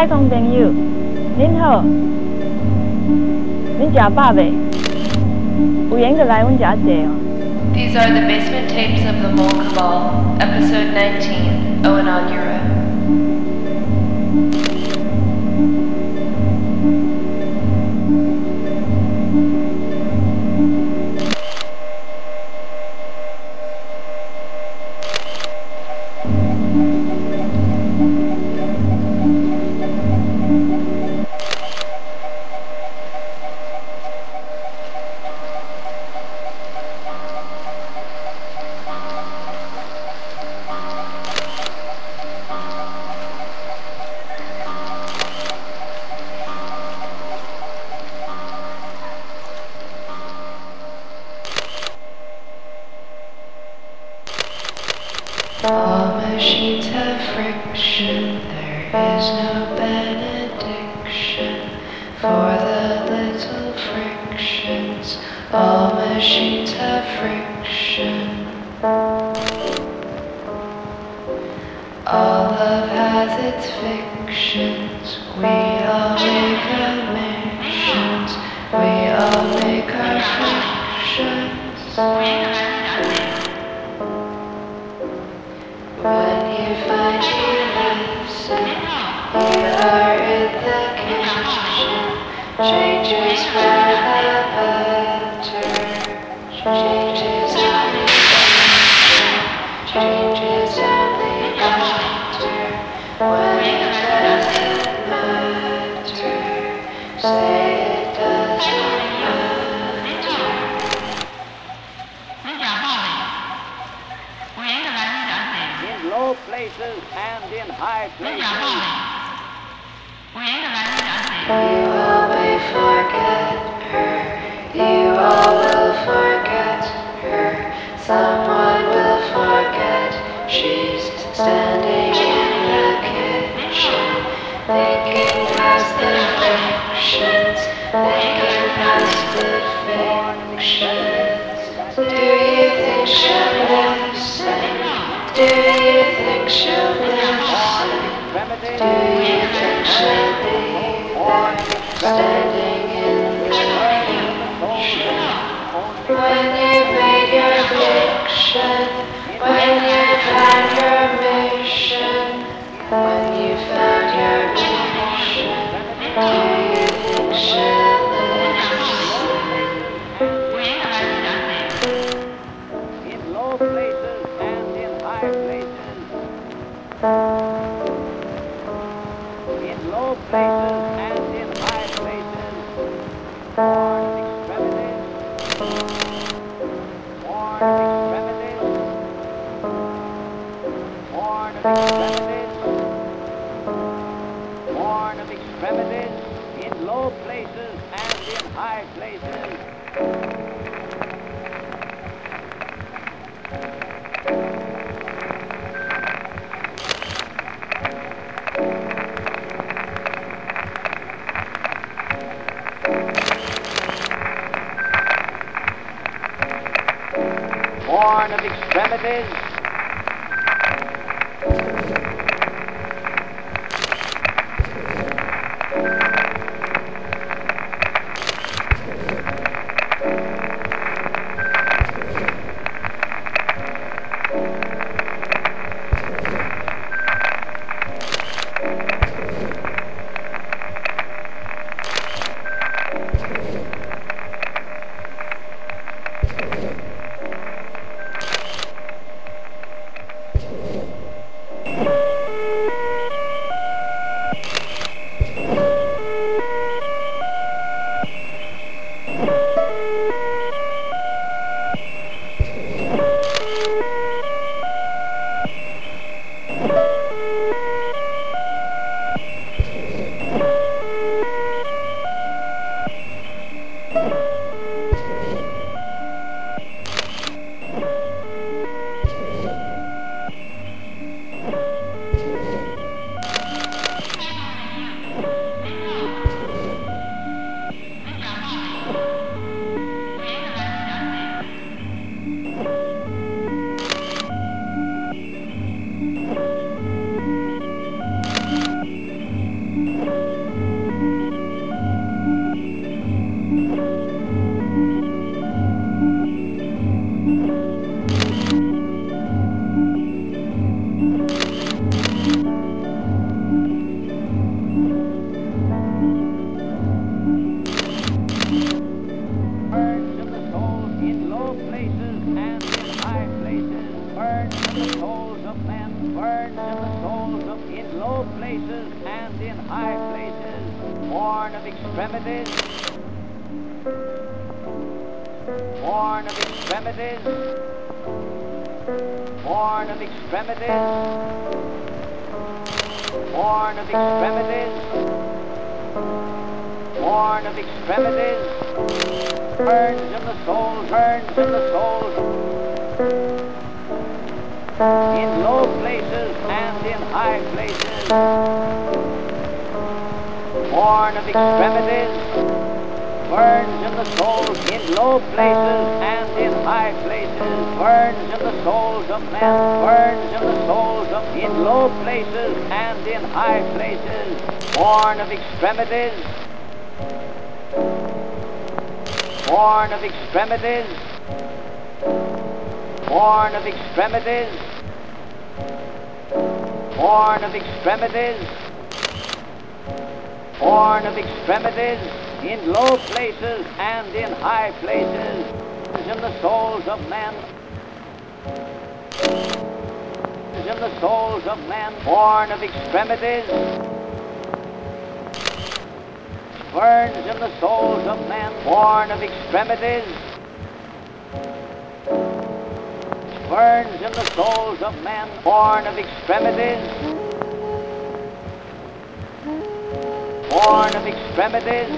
位观众朋友，您好，您食饱未？有闲就来阮遮坐哦。 These are the basement tapes of the Mole Cabal, episode 19, O Inaugura. All machines have friction, there is no benediction for the little frictions. All machines have friction. All love has its fictions. We all make omissions. We all make our frictions. Changes forever turn. Changes only turn. Strangers only enter. What does it? Say it does not. In low places and in high places. Standing in the kitchen, thinking past the frictions, thinking past the fictions. Do you think she'll listen? Do you think she'll listen? Do you of extremities. The souls of men, burns in the souls of in low places and in high places, born of extremities, born of extremities, born of extremities, born of extremities, born of extremities, burns in the soul, burns in the souls in low places and in high places, born of extremities, burns in the souls in low places and in high places, burns in the souls of men, burns in the souls of in low places and in high places, born of extremities, born of extremities, born of extremities, born of extremities, born of extremities, in low places and in high places, in the souls of men, in the souls of men, born of extremities, burns in the souls of men, born of extremities, burns in the souls of men, born of extremities, born of extremities,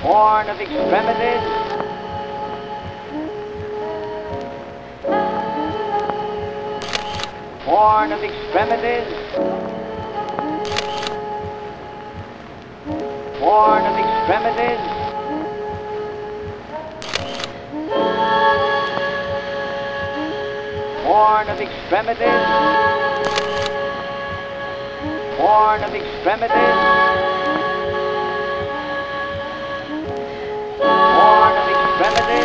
born of extremities, born of extremities, born of extremities, Born of extremity, Born of extremity, Born of extremity.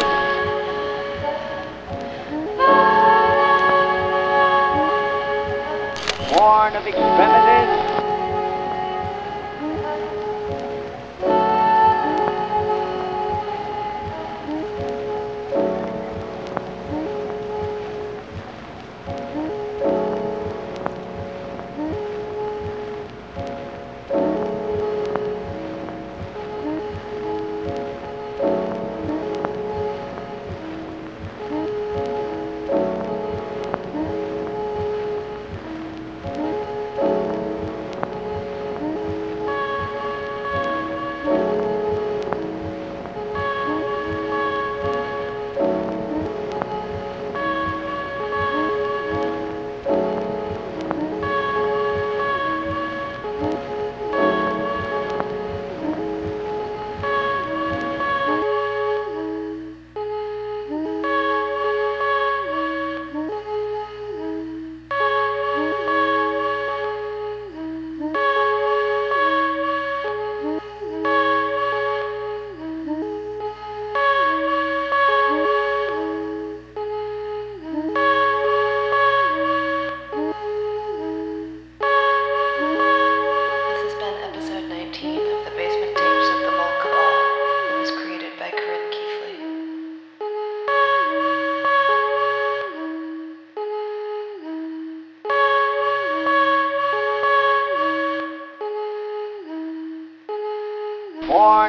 Born of extremity.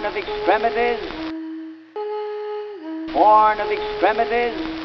Of extremities, born of extremities,